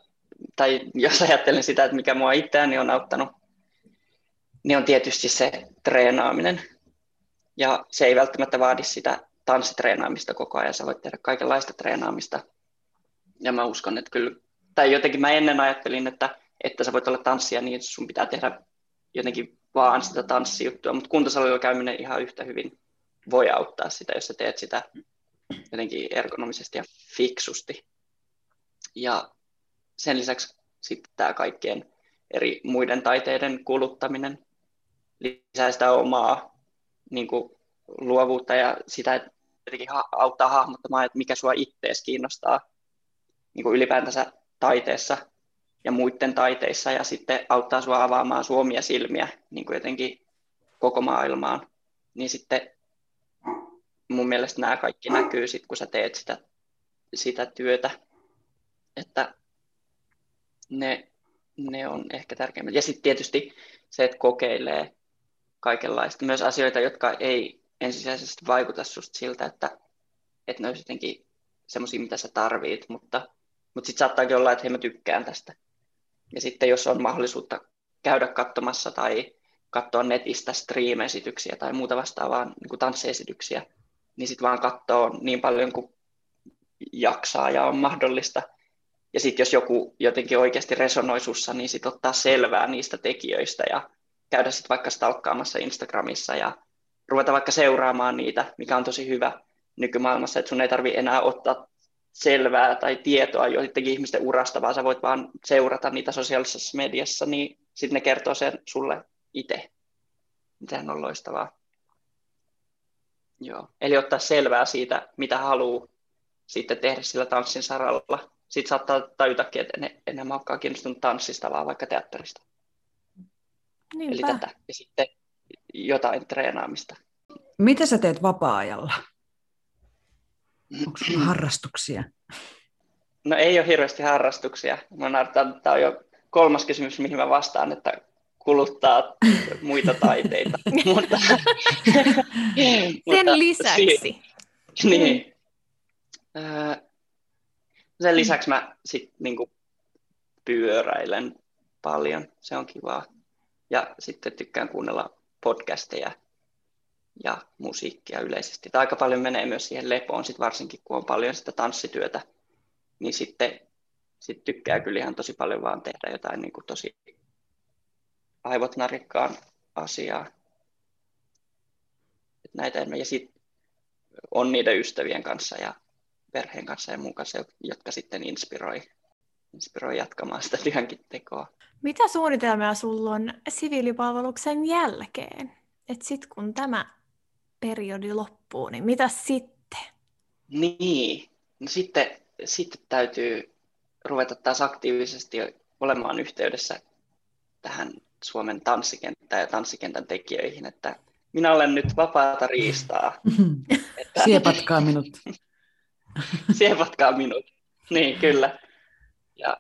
C: tai jos ajattelen sitä, että mikä mua itseäni on auttanut, niin on tietysti se treenaaminen. Ja se ei välttämättä vaadi sitä tanssitreenaamista koko ajan, sä voit tehdä kaikenlaista treenaamista. Ja mä uskon, että kyllä, tai jotenkin mä ennen ajattelin, että, että sä voit olla tanssia niin, sun pitää tehdä jotenkin vaan sitä tanssijuttua, mutta kuntosalilla käyminen ihan yhtä hyvin voi auttaa sitä, jos sä teet sitä jotenkin ergonomisesti ja fiksusti. Ja sen lisäksi sitten tämä kaikkien eri muiden taiteiden kuluttaminen lisää sitä omaa niin kuin, luovuutta ja sitä, että ha- auttaa hahmottamaan, että mikä sua ittees kiinnostaa niin kuin ylipäätänsä taiteessa ja muiden taiteissa ja sitten auttaa sua avaamaan suomia silmiä niin kuin jotenkin koko maailmaan. Niin sitten mun mielestä nämä kaikki näkyy sit, kun sä teet sitä, sitä työtä, että ne, ne on ehkä tärkeimmät. Ja sitten tietysti se, että kokeilee kaikenlaista, myös asioita, jotka ei ensisijaisesti vaikuta susta siltä, että, että ne olisi jotenkin semmoisia, mitä sä tarvit, mutta, mutta sitten saattaakin olla, että hei mä tykkään tästä. Ja sitten jos on mahdollisuutta käydä katsomassa tai katsoa netistä stream-esityksiä tai muuta vastaavaa niin kuin tanssiesityksiä, niin sitten vaan katsoo niin paljon kuin jaksaa ja on mahdollista. Ja sitten jos joku jotenkin oikeasti resonoi sussa, niin sitten ottaa selvää niistä tekijöistä ja käydä sitten vaikka stalkkaamassa Instagramissa ja ruveta vaikka seuraamaan niitä, mikä on tosi hyvä nykymaailmassa, että sun ei tarvi enää ottaa selvää tai tietoa joidenkin ihmisten urasta, vaan sä voit vaan seurata niitä sosiaalisessa mediassa, niin sitten ne kertoo sen sulle itse. Sehän on loistavaa. Joo. Eli ottaa selvää siitä, mitä haluaa sitten tehdä sillä tanssin saralla. Sitten saattaa tajuta, että en, enää olekaan kiinnostunut tanssista, vaan vaikka teatterista. Niinpä. Eli tätä. Ja sitten jotain treenaamista.
A: Mitä sä teet vapaa-ajalla? Onko sulla harrastuksia?
C: No ei ole hirveästi harrastuksia. Mä näytän, tämä on jo kolmas kysymys, mihin mä vastaan, että kuluttaa muita taiteita. mutta,
B: Sen lisäksi.
C: Si- niin. Sen lisäksi mä sit, niinku, pyöräilen paljon. Se on kivaa. Ja sitten tykkään kuunnella podcasteja ja musiikkia yleisesti. Tai aika paljon menee myös siihen lepoon, sit varsinkin kun on paljon sitä tanssityötä, niin sitten sit tykkää kyllä ihan tosi paljon vaan tehdä jotain niin kuin tosi aivot narikkaan asiaa. Et näitä. Ja sitten on niiden ystävien kanssa ja perheen kanssa ja muun kanssa, jotka sitten inspiroi, inspiroi jatkamaan sitä työnkin tekoa.
B: Mitä suunnitelmia sulla on siviilipalveluksen jälkeen? Et sit kun tämä periodi loppuu, niin mitä sitten?
C: Niin, no sitten, sitten täytyy ruveta taas aktiivisesti olemaan yhteydessä tähän Suomen tanssikenttään ja tanssikentän tekijöihin, että minä olen nyt vapaata riistaa.
A: että... Siepatkaa minut.
C: Siepatkaa minut. Niin, kyllä. Ja,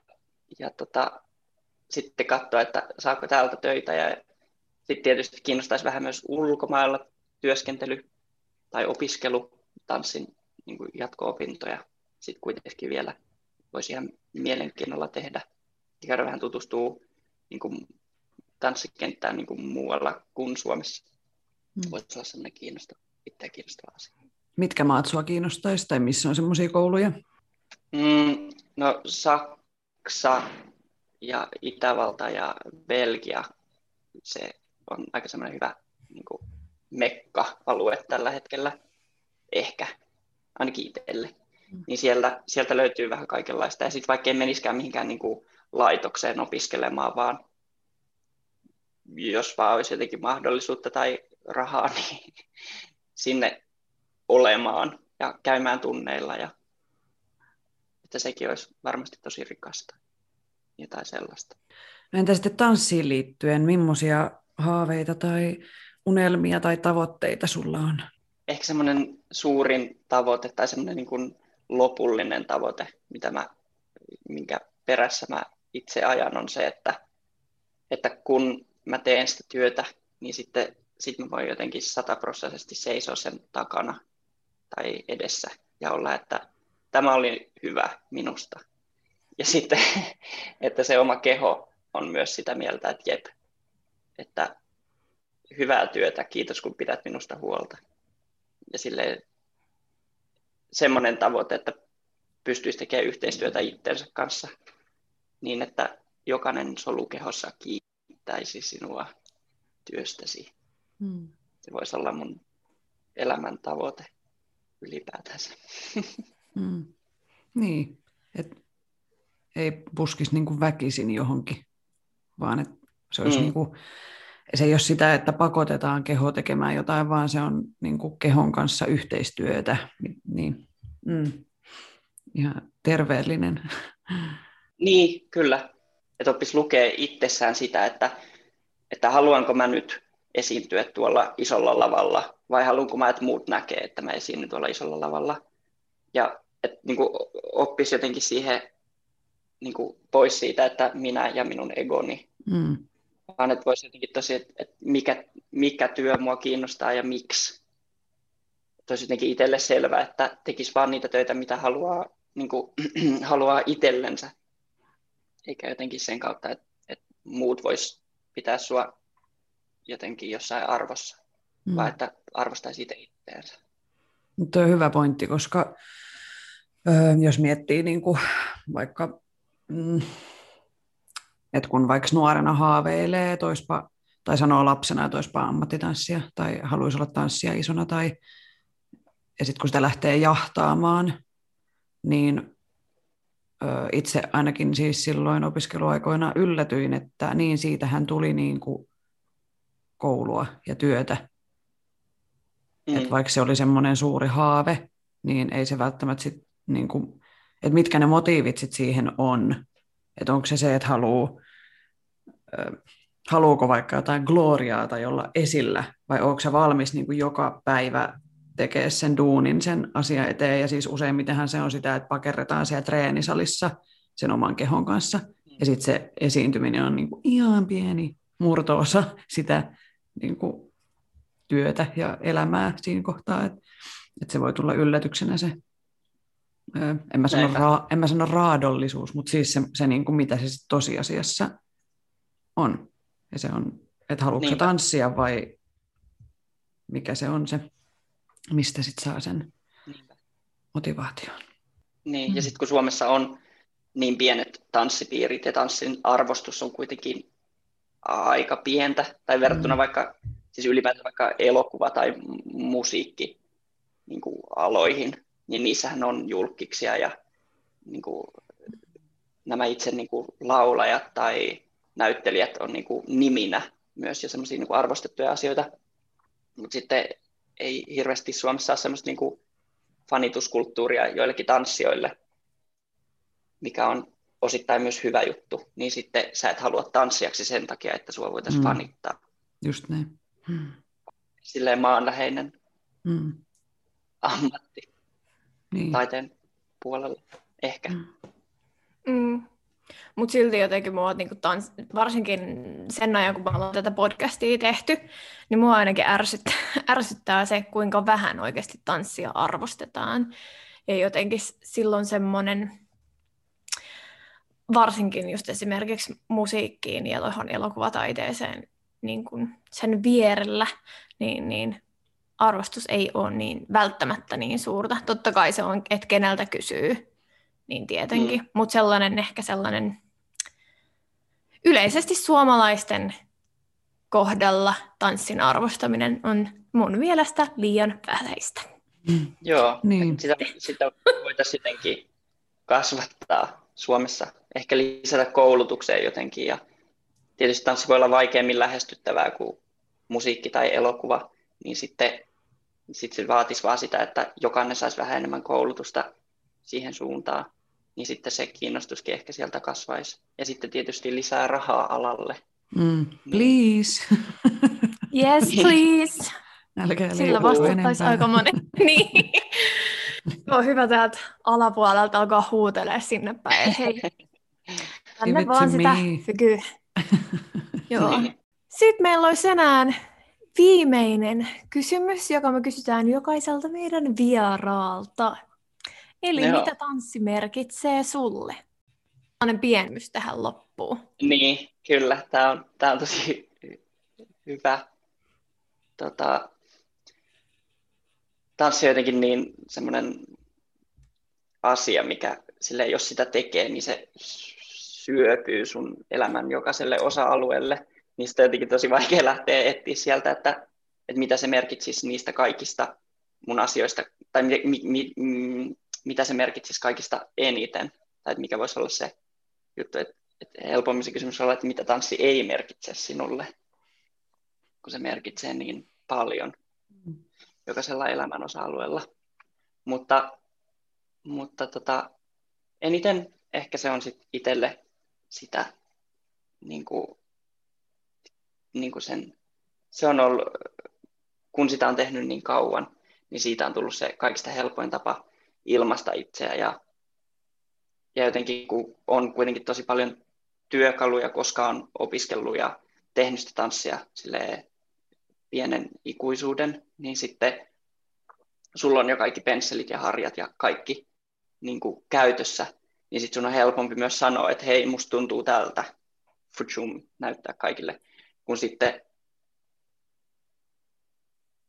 C: ja tota, sitten katsoa, että saako täältä töitä. Ja sitten tietysti kiinnostaisi vähän myös ulkomailla työskentely tai opiskelu, tanssin niin kuin jatko-opintoja. Sitten kuitenkin vielä voisi ihan mielenkiinnolla tehdä ja käydä vähän tutustua niin kuin tanssikenttään niin kuin muualla kuin Suomessa. Mm. Voisi olla sellainen kiinnostava, itseä kiinnostava asia.
A: Mitkä maat sinua kiinnostaisi tai missä on semmoisia kouluja?
C: Mm, no Saksa ja Itävalta ja Belgia, se on aika semmoinen hyvä niin kuin mekka-alue tällä hetkellä, ehkä, ainakin itselle. Mm. Niin sieltä, sieltä löytyy vähän kaikenlaista. Ja sitten vaikka ei meniskään mihinkään niin kuin laitokseen opiskelemaan, vaan jos vaan olisi jotenkin mahdollisuutta tai rahaa, niin sinne olemaan ja käymään tunneilla. Ja, että sekin olisi varmasti tosi rikasta. Jotain sellaista.
A: No entä sitten tanssiin liittyen, millaisia haaveita tai unelmia tai tavoitteita sulla on?
C: Ehkä semmoinen suurin tavoite tai semmoinen niin kuin lopullinen tavoite, mitä mä, minkä perässä mä itse ajan, on se, että, että kun mä teen sitä työtä, niin sitten sit mä voin jotenkin sataprosenttisesti seisoa sen takana tai edessä ja olla, että tämä oli hyvä minusta. Ja sitten, että se oma keho on myös sitä mieltä, että jep, että hyvää työtä, kiitos kun pidät minusta huolta. Ja sille semmoinen tavoite, että pystyisi tekemään yhteistyötä itsensä kanssa niin, että jokainen solukehossa kiittäisi sinua työstäsi. Hmm. Se voisi olla mun elämän tavoite ylipäätänsä.
A: Hmm. Niin, et ei puskisi niin kuin väkisin johonkin, vaan että se olisi hmm. niin kuin, se ei ole sitä, että pakotetaan keho tekemään jotain, vaan se on niin kuin kehon kanssa yhteistyötä. Niin, mm, ihan terveellinen.
C: Niin, kyllä. Että oppisi lukea itsessään sitä, että, että haluanko mä nyt esiintyä tuolla isolla lavalla, vai haluanko mä, että muut näkee, että mä esiinnyn tuolla isolla lavalla. Ja että niin kuin oppisi jotenkin siihen niin kuin pois siitä, että minä ja minun egoni, mm. vaan että voisi jotenkin tosi, että, että mikä, mikä työ mua kiinnostaa ja miksi. Että olisi jotenkin itselle selvää, että tekisi vaan niitä töitä, mitä haluaa, niin kuin, haluaa itsellensä, eikä jotenkin sen kautta, että, että muut vois pitää sua jotenkin jossain arvossa, mm. vaan että arvostaisi itse itseänsä.
A: Tuo on hyvä pointti, koska ö, jos miettii niin kuin vaikka, mm, että kun vaikka nuorena haaveilee toispa, tai sanoo lapsena, että olisipa ammattitanssia tai haluaisi olla tanssia isona, tai, ja sitten kun sitä lähtee jahtaamaan, niin ö, itse ainakin siis silloin opiskeluaikoina yllätyin, että niin siitähän tuli niin kuin koulua ja työtä. Mm. Että vaikka se oli semmoinen suuri haave, niin ei se välttämättä sit, niin kuin, että mitkä ne motiivit sit siihen on. Että onko se se, että haluaa, haluuko vaikka jotain gloriaa tai olla esillä, vai onko se valmis niin kuin joka päivä tekee sen duunin sen asian eteen, ja siis useimmitenhän se on sitä, että pakerretaan siellä treenisalissa sen oman kehon kanssa, ja sitten se esiintyminen on niin kuin ihan pieni murtoosa sitä niin kuin työtä ja elämää siinä kohtaa, että, että se voi tulla yllätyksenä se, en mä sano, ra, en mä sano raadollisuus, mutta siis se, se niin kuin mitä se sit tosiasiassa on. Ja se on, että haluatko tanssia vai mikä se on se, mistä sitten saa sen Niinpä. motivaation.
C: Niin, mm. ja sitten kun Suomessa on niin pienet tanssipiirit ja tanssin arvostus on kuitenkin aika pientä, tai verrattuna mm. vaikka, siis ylipäätään vaikka elokuva- tai musiikki niin kuin aloihin, niin niissähän on julkiksia ja niin kuin, nämä itse niin kuin, laulajat tai näyttelijät on niin kuin, niminä myös ja semmoisia niin arvostettuja asioita, mutta sitten ei hirveästi Suomessa ole semmoista niin kuin, fanituskulttuuria joillekin tanssijoille, mikä on osittain myös hyvä juttu, niin sitten sä et halua tanssijaksi sen takia, että sua voitaisiin mm. fanittaa.
A: Just näin. Mm.
C: Silleen maanläheinen mm. ammatti niin. taiteen puolella, ehkä. Mm.
B: Mm. Mutta silti jotenkin mua, niinku tans, varsinkin sen ajan, kun me ollaan tätä podcastia tehty, niin mua ainakin ärsyttää, ärsyttää se, kuinka vähän oikeasti tanssia arvostetaan. Ja jotenkin silloin semmoinen, varsinkin just esimerkiksi musiikkiin ja tuohon elokuvataiteeseen niin kun sen vierellä, niin, niin arvostus ei ole niin välttämättä niin suurta. Totta kai se on, että keneltä kysyy, niin tietenkin. Mm. Mutta sellainen ehkä sellainen yleisesti suomalaisten kohdalla tanssin arvostaminen on mun mielestä liian vähäistä.
C: Mm. Joo, niin. sitä, sitä voitaisiin jotenkin kasvattaa Suomessa, ehkä lisätä koulutukseen jotenkin. Ja tietysti tanssi voi olla vaikeammin lähestyttävää kuin musiikki tai elokuva, niin sitten sit se vaatisi vaan sitä, että jokainen saisi vähän enemmän koulutusta siihen suuntaan, niin sitten se kiinnostuskin ehkä sieltä kasvaisi. Ja sitten tietysti lisää rahaa alalle.
A: Mm, please.
B: Yes, please.
A: Älkää
B: Sillä vastattaisi aika moni. niin. On hyvä täältä alapuolelta alkaa huutelee sinne päin. Hei, tänne vaan sitä. Joo. Niin. Sitten meillä olisi enää viimeinen kysymys, joka me kysytään jokaiselta meidän vieraalta. Eli Joo. mitä tanssi merkitsee sulle? Sellainen pienmys tähän loppuun.
C: Niin, kyllä. Tämä on, tämä on tosi hyvä. Tota, tanssi on jotenkin niin semmoinen asia, mikä sille, jos sitä tekee, niin se syöpyy sun elämän jokaiselle osa-alueelle. Niistä jotenkin tosi vaikea lähteä etsiä sieltä, että, että mitä se merkitsisi niistä kaikista mun asioista, tai mi, mi, mi, mitä se merkitsisi kaikista eniten, tai että mikä voisi olla se juttu, että, että helpommin se kysymys on, että mitä tanssi ei merkitse sinulle, kun se merkitsee niin paljon jokaisella elämän osa-alueella. Mutta, mutta tota, eniten ehkä se on sit itselle sitä, niin kuin, niin kuin sen, se on ollut, kun sitä on tehnyt niin kauan, niin siitä on tullut se kaikista helpoin tapa ilmasta itseä. Ja, ja jotenkin kun on kuitenkin tosi paljon työkaluja, koska on opiskellut ja tehnyt sitä tanssia pienen ikuisuuden, niin sitten sulla on jo kaikki pensselit ja harjat ja kaikki niin kuin käytössä, niin sitten sun on helpompi myös sanoa, että hei, musta tuntuu tältä, futsum, näyttää kaikille, kun sitten,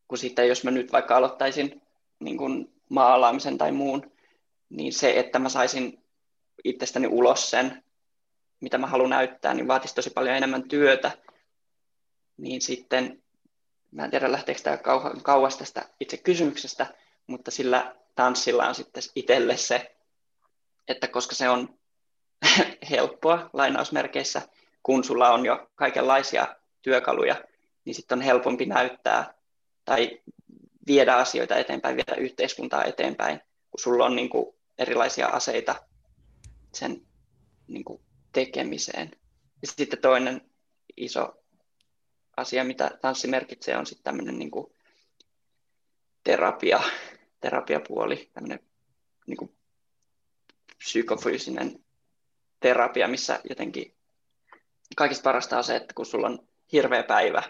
C: kun sitten jos mä nyt vaikka aloittaisin niin kuin maalaamisen tai muun, niin se, että mä saisin itsestäni ulos sen, mitä mä haluan näyttää, niin vaatisi tosi paljon enemmän työtä, niin sitten mä en tiedä lähteekö tämä kauas tästä itse kysymyksestä, mutta sillä tanssilla on sitten itselle se, että koska se on helppoa lainausmerkeissä, kun sulla on jo kaikenlaisia työkaluja, niin sitten on helpompi näyttää tai viedä asioita eteenpäin, viedä yhteiskuntaa eteenpäin, kun sulla on niin kuin erilaisia aseita sen niin kuin tekemiseen. Ja sitten toinen iso asia, mitä tanssi merkitsee, on sitten tämmöinen niin kuin terapia, terapiapuoli, tämmöinen niin kuin psykofyysinen terapia, missä jotenkin kaikista parasta on se, että kun sulla on hirveä päivä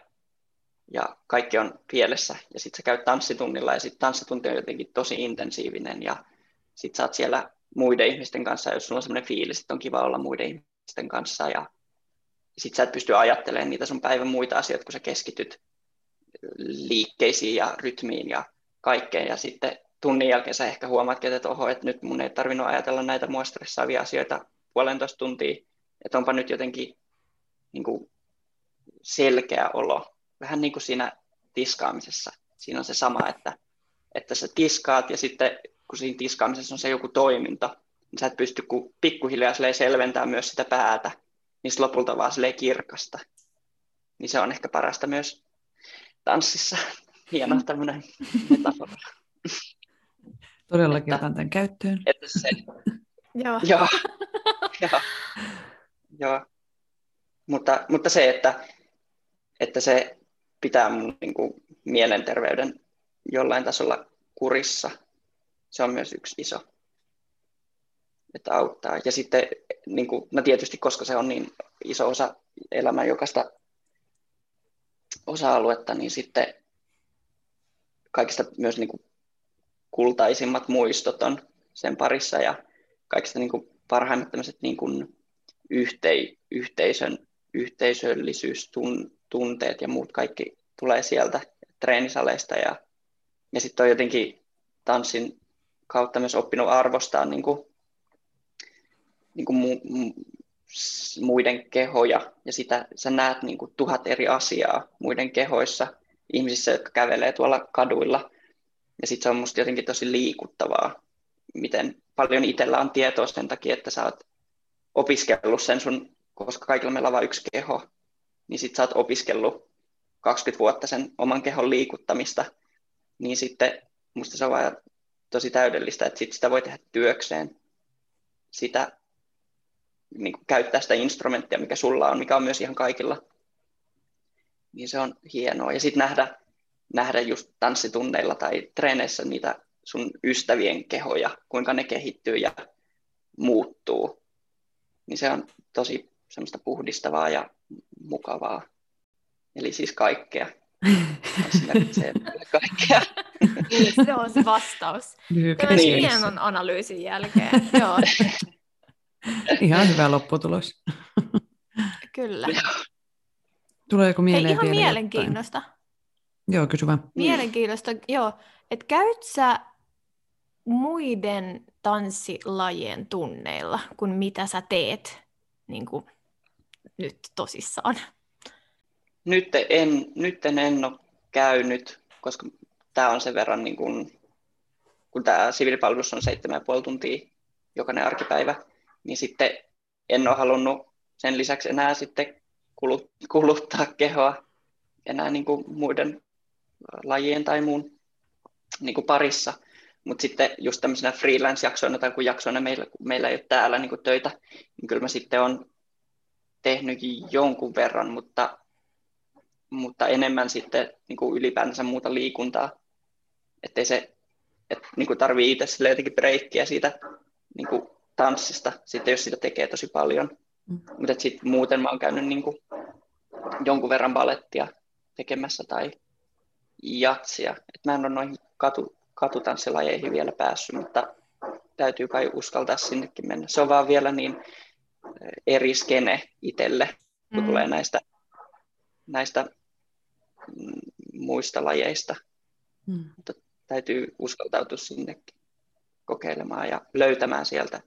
C: ja kaikki on pielessä ja sitten sä käyt tanssitunnilla ja sitten tanssitunti on jotenkin tosi intensiivinen ja sitten sä oot siellä muiden ihmisten kanssa, jos sulla on semmoinen fiilis, että on kiva olla muiden ihmisten kanssa ja sit sä et pysty ajattelemaan niitä sun päivän muita asioita, kun sä keskityt liikkeisiin ja rytmiin ja kaikkeen. Ja sitten tunnin jälkeen sä ehkä huomaatkin, että oho, että nyt mun ei tarvinnut ajatella näitä mua stressaavia asioita puolentoista tuntia. Että onpa nyt jotenkin niin kuin selkeä olo. Vähän niin kuin siinä tiskaamisessa. Siinä on se sama, että, että sä tiskaat ja sitten kun siinä tiskaamisessa on se joku toiminto, niin sä et pysty pikkuhiljaa selventää myös sitä päätä niin lopulta vaan kirkasta. Niin se on ehkä parasta myös tanssissa. Hieno tämmöinen metafora.
A: Todellakin otan tämän käyttöön.
C: Että se,
B: joo.
C: joo, joo, joo. Mutta, mutta se, että, että se pitää mun niin kuin, mielenterveyden jollain tasolla kurissa, se on myös yksi iso että auttaa. Ja sitten, niin kuin, no tietysti, koska se on niin iso osa elämän jokaista osa-aluetta, niin sitten kaikista myös niin kuin kultaisimmat muistot on sen parissa ja kaikista niin kuin parhaimmat niin kuin yhtei, yhteisön, yhteisöllisyystunteet ja muut kaikki tulee sieltä treenisaleista ja, ja sitten on jotenkin tanssin kautta myös oppinut arvostaa niin kuin niin kuin mu- muiden kehoja ja sitä, sä näet niin kuin tuhat eri asiaa muiden kehoissa, ihmisissä, jotka kävelee tuolla kaduilla. Ja sitten se on musta jotenkin tosi liikuttavaa, miten paljon itsellä on tietoa sen takia, että sä oot opiskellut sen sun, koska kaikilla meillä on vain yksi keho, niin sit sä oot opiskellut 20 vuotta sen oman kehon liikuttamista, niin sitten musta se on vaan tosi täydellistä, että sit sitä voi tehdä työkseen, sitä niin kuin käyttää sitä instrumenttia, mikä sulla on, mikä on myös ihan kaikilla. Niin se on hienoa. Ja sitten nähdä, nähdä just tanssitunneilla tai treeneissä niitä sun ystävien kehoja, kuinka ne kehittyy ja muuttuu. Niin se on tosi semmoista puhdistavaa ja mukavaa. Eli siis kaikkea.
B: se kaikkea. se on se vastaus. Tämän niin. hienon analyysin jälkeen. Joo.
A: Ihan hyvä lopputulos.
B: Kyllä.
A: Tuleeko mieleen Hei,
B: ihan vielä mielenkiinnosta. Jotain?
A: Joo, kysy vaan.
B: Mielenkiintoista, joo. Että käyt sä muiden tanssilajien tunneilla, kuin mitä sä teet niin kuin nyt tosissaan?
C: Nyt en, nyt en, ole käynyt, koska tämä on sen verran, niin kuin, kun tämä siviilipalvelus on 7,5 tuntia jokainen arkipäivä, niin sitten en ole halunnut sen lisäksi enää sitten kuluttaa kehoa enää niin kuin muiden lajien tai muun niin kuin parissa. Mutta sitten just tämmöisenä freelance-jaksoina tai kun jaksoina meillä, meillä ei ole täällä niin kuin töitä, niin kyllä mä sitten on tehnyt jonkun verran, mutta, mutta enemmän sitten niin kuin ylipäänsä muuta liikuntaa. Että se, et, niin kuin tarvii itse jotenkin breikkiä siitä niin kuin tanssista, sitten jos sitä tekee tosi paljon. Mm. Mutta sitten muuten mä oon käynyt niin kuin jonkun verran balettia tekemässä tai jatsia. Et mä en ole noihin katu, katutanssilajeihin vielä päässyt, mutta täytyy kai uskaltaa sinnekin mennä. Se on vaan vielä niin eri skene itselle, kun mm. tulee näistä, näistä mm, muista lajeista. Mm. Mutta täytyy uskaltautua sinnekin kokeilemaan ja löytämään sieltä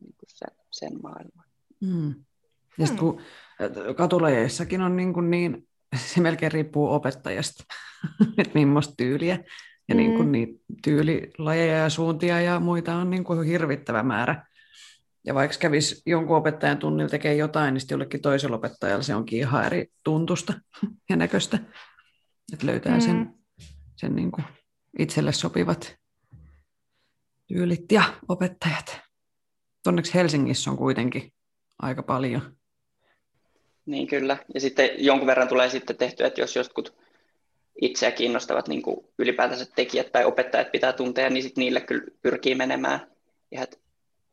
C: niin sen, sen maailman.
A: Mm. Ja sitten kun katulajeissakin on niin, kuin niin se melkein riippuu opettajasta, että millaista tyyliä. Ja mm. niin kuin niitä tyylilajeja ja suuntia ja muita on niin kuin hirvittävä määrä. Ja vaikka kävisi jonkun opettajan tunnilla tekee jotain, niin sitten jollekin toisella opettajalla se onkin ihan eri tuntusta ja näköistä. Että löytää mm. sen, sen niin kuin itselle sopivat tyylit ja opettajat. Onneksi Helsingissä on kuitenkin aika paljon.
C: Niin kyllä. Ja sitten jonkun verran tulee sitten tehtyä, että jos joskus itseä kiinnostavat niin kuin ylipäätänsä tekijät tai opettajat pitää tuntea, niin sitten niille kyllä pyrkii menemään. Ihan, että,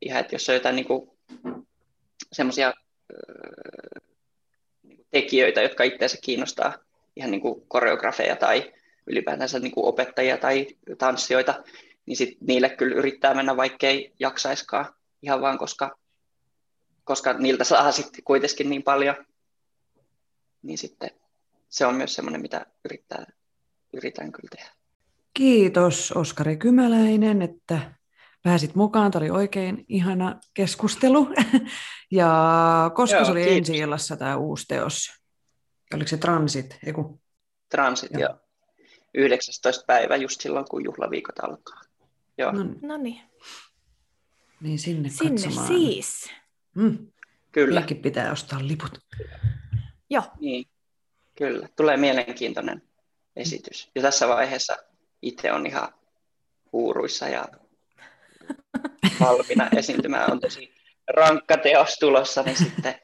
C: ihan, että jos on jotain niin semmoisia niin tekijöitä, jotka itseänsä kiinnostaa, ihan niin kuin koreografeja tai ylipäätänsä niin kuin opettajia tai tanssijoita, niin sit niille kyllä yrittää mennä, vaikkei jaksaiskaan, ihan vaan koska, koska niiltä saa sitten kuitenkin niin paljon niin sitten se on myös semmoinen, mitä yrittää, yritän kyllä tehdä.
A: Kiitos Oskari Kymäläinen, että pääsit mukaan. Tämä oli oikein ihana keskustelu. ja koska joo, se oli ensi illassa tämä uusi teos? Oliko se Transit? Eiku?
C: Transit, joo. joo. 19. päivä just silloin, kun juhlaviikot alkaa. Joo.
B: No niin.
A: Niin sinne,
B: sinne
A: katsomaan.
B: siis.
A: Mm. Kyllä. Meidänkin pitää ostaa liput.
B: Joo.
C: Niin, kyllä. Tulee mielenkiintoinen esitys. Ja tässä vaiheessa itse on ihan huuruissa ja valmiina esiintymään. On tosi rankka teos tulossa, niin sitten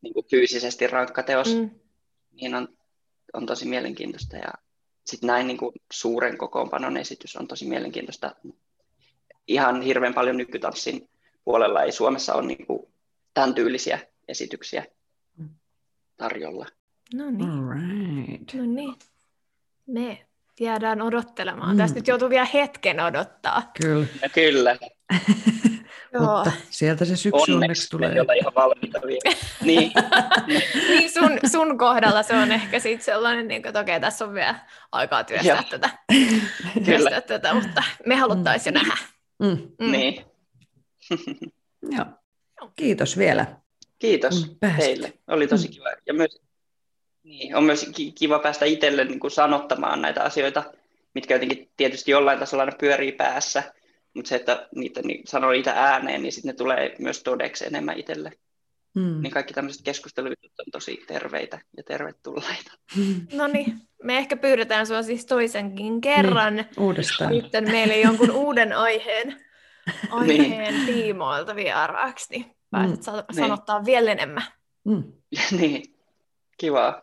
C: niin kuin fyysisesti rankka teos, mm. niin on, on tosi mielenkiintoista. Ja sitten näin niin kuin suuren kokoonpanon esitys on tosi mielenkiintoista. Ihan hirveän paljon nykytanssin puolella ei Suomessa ole niin kuin tämän tyylisiä esityksiä tarjolla.
B: No niin.
A: Right.
B: No niin. Me jäädään odottelemaan. Mm. Tästä nyt joutuu vielä hetken odottaa.
A: Kyllä.
C: Ja kyllä.
A: Mutta sieltä se syksy onneksi, onneksi tulee.
C: Ei ihan valmiita vielä. niin.
B: niin sun, sun kohdalla se on ehkä sit sellainen, niin että okei, tässä on vielä aikaa työstää tätä, työstää tätä, mutta me haluttaisiin mm. jo nähdä.
C: Mm. Mm. Niin.
A: Joo. Kiitos vielä.
C: Kiitos teille. Oli tosi kiva. Ja myös, niin, on myös kiva päästä itselle niin kuin sanottamaan näitä asioita, mitkä jotenkin tietysti jollain tasolla aina pyörii päässä, mutta se, että niitä, niin sanoo niitä ääneen, niin sitten ne tulee myös todeksi enemmän itselle. Mm. Niin kaikki tämmöiset keskustelut on tosi terveitä ja tervetulleita.
B: No niin, me ehkä pyydetään sinua siis toisenkin kerran. Niin,
A: uudestaan.
B: Sitten meille jonkun uuden aiheen, aiheen niin. tiimoilta vieraaksi, niin pääset mm. sanottaa niin. vielä enemmän.
C: Mm. niin, kivaa.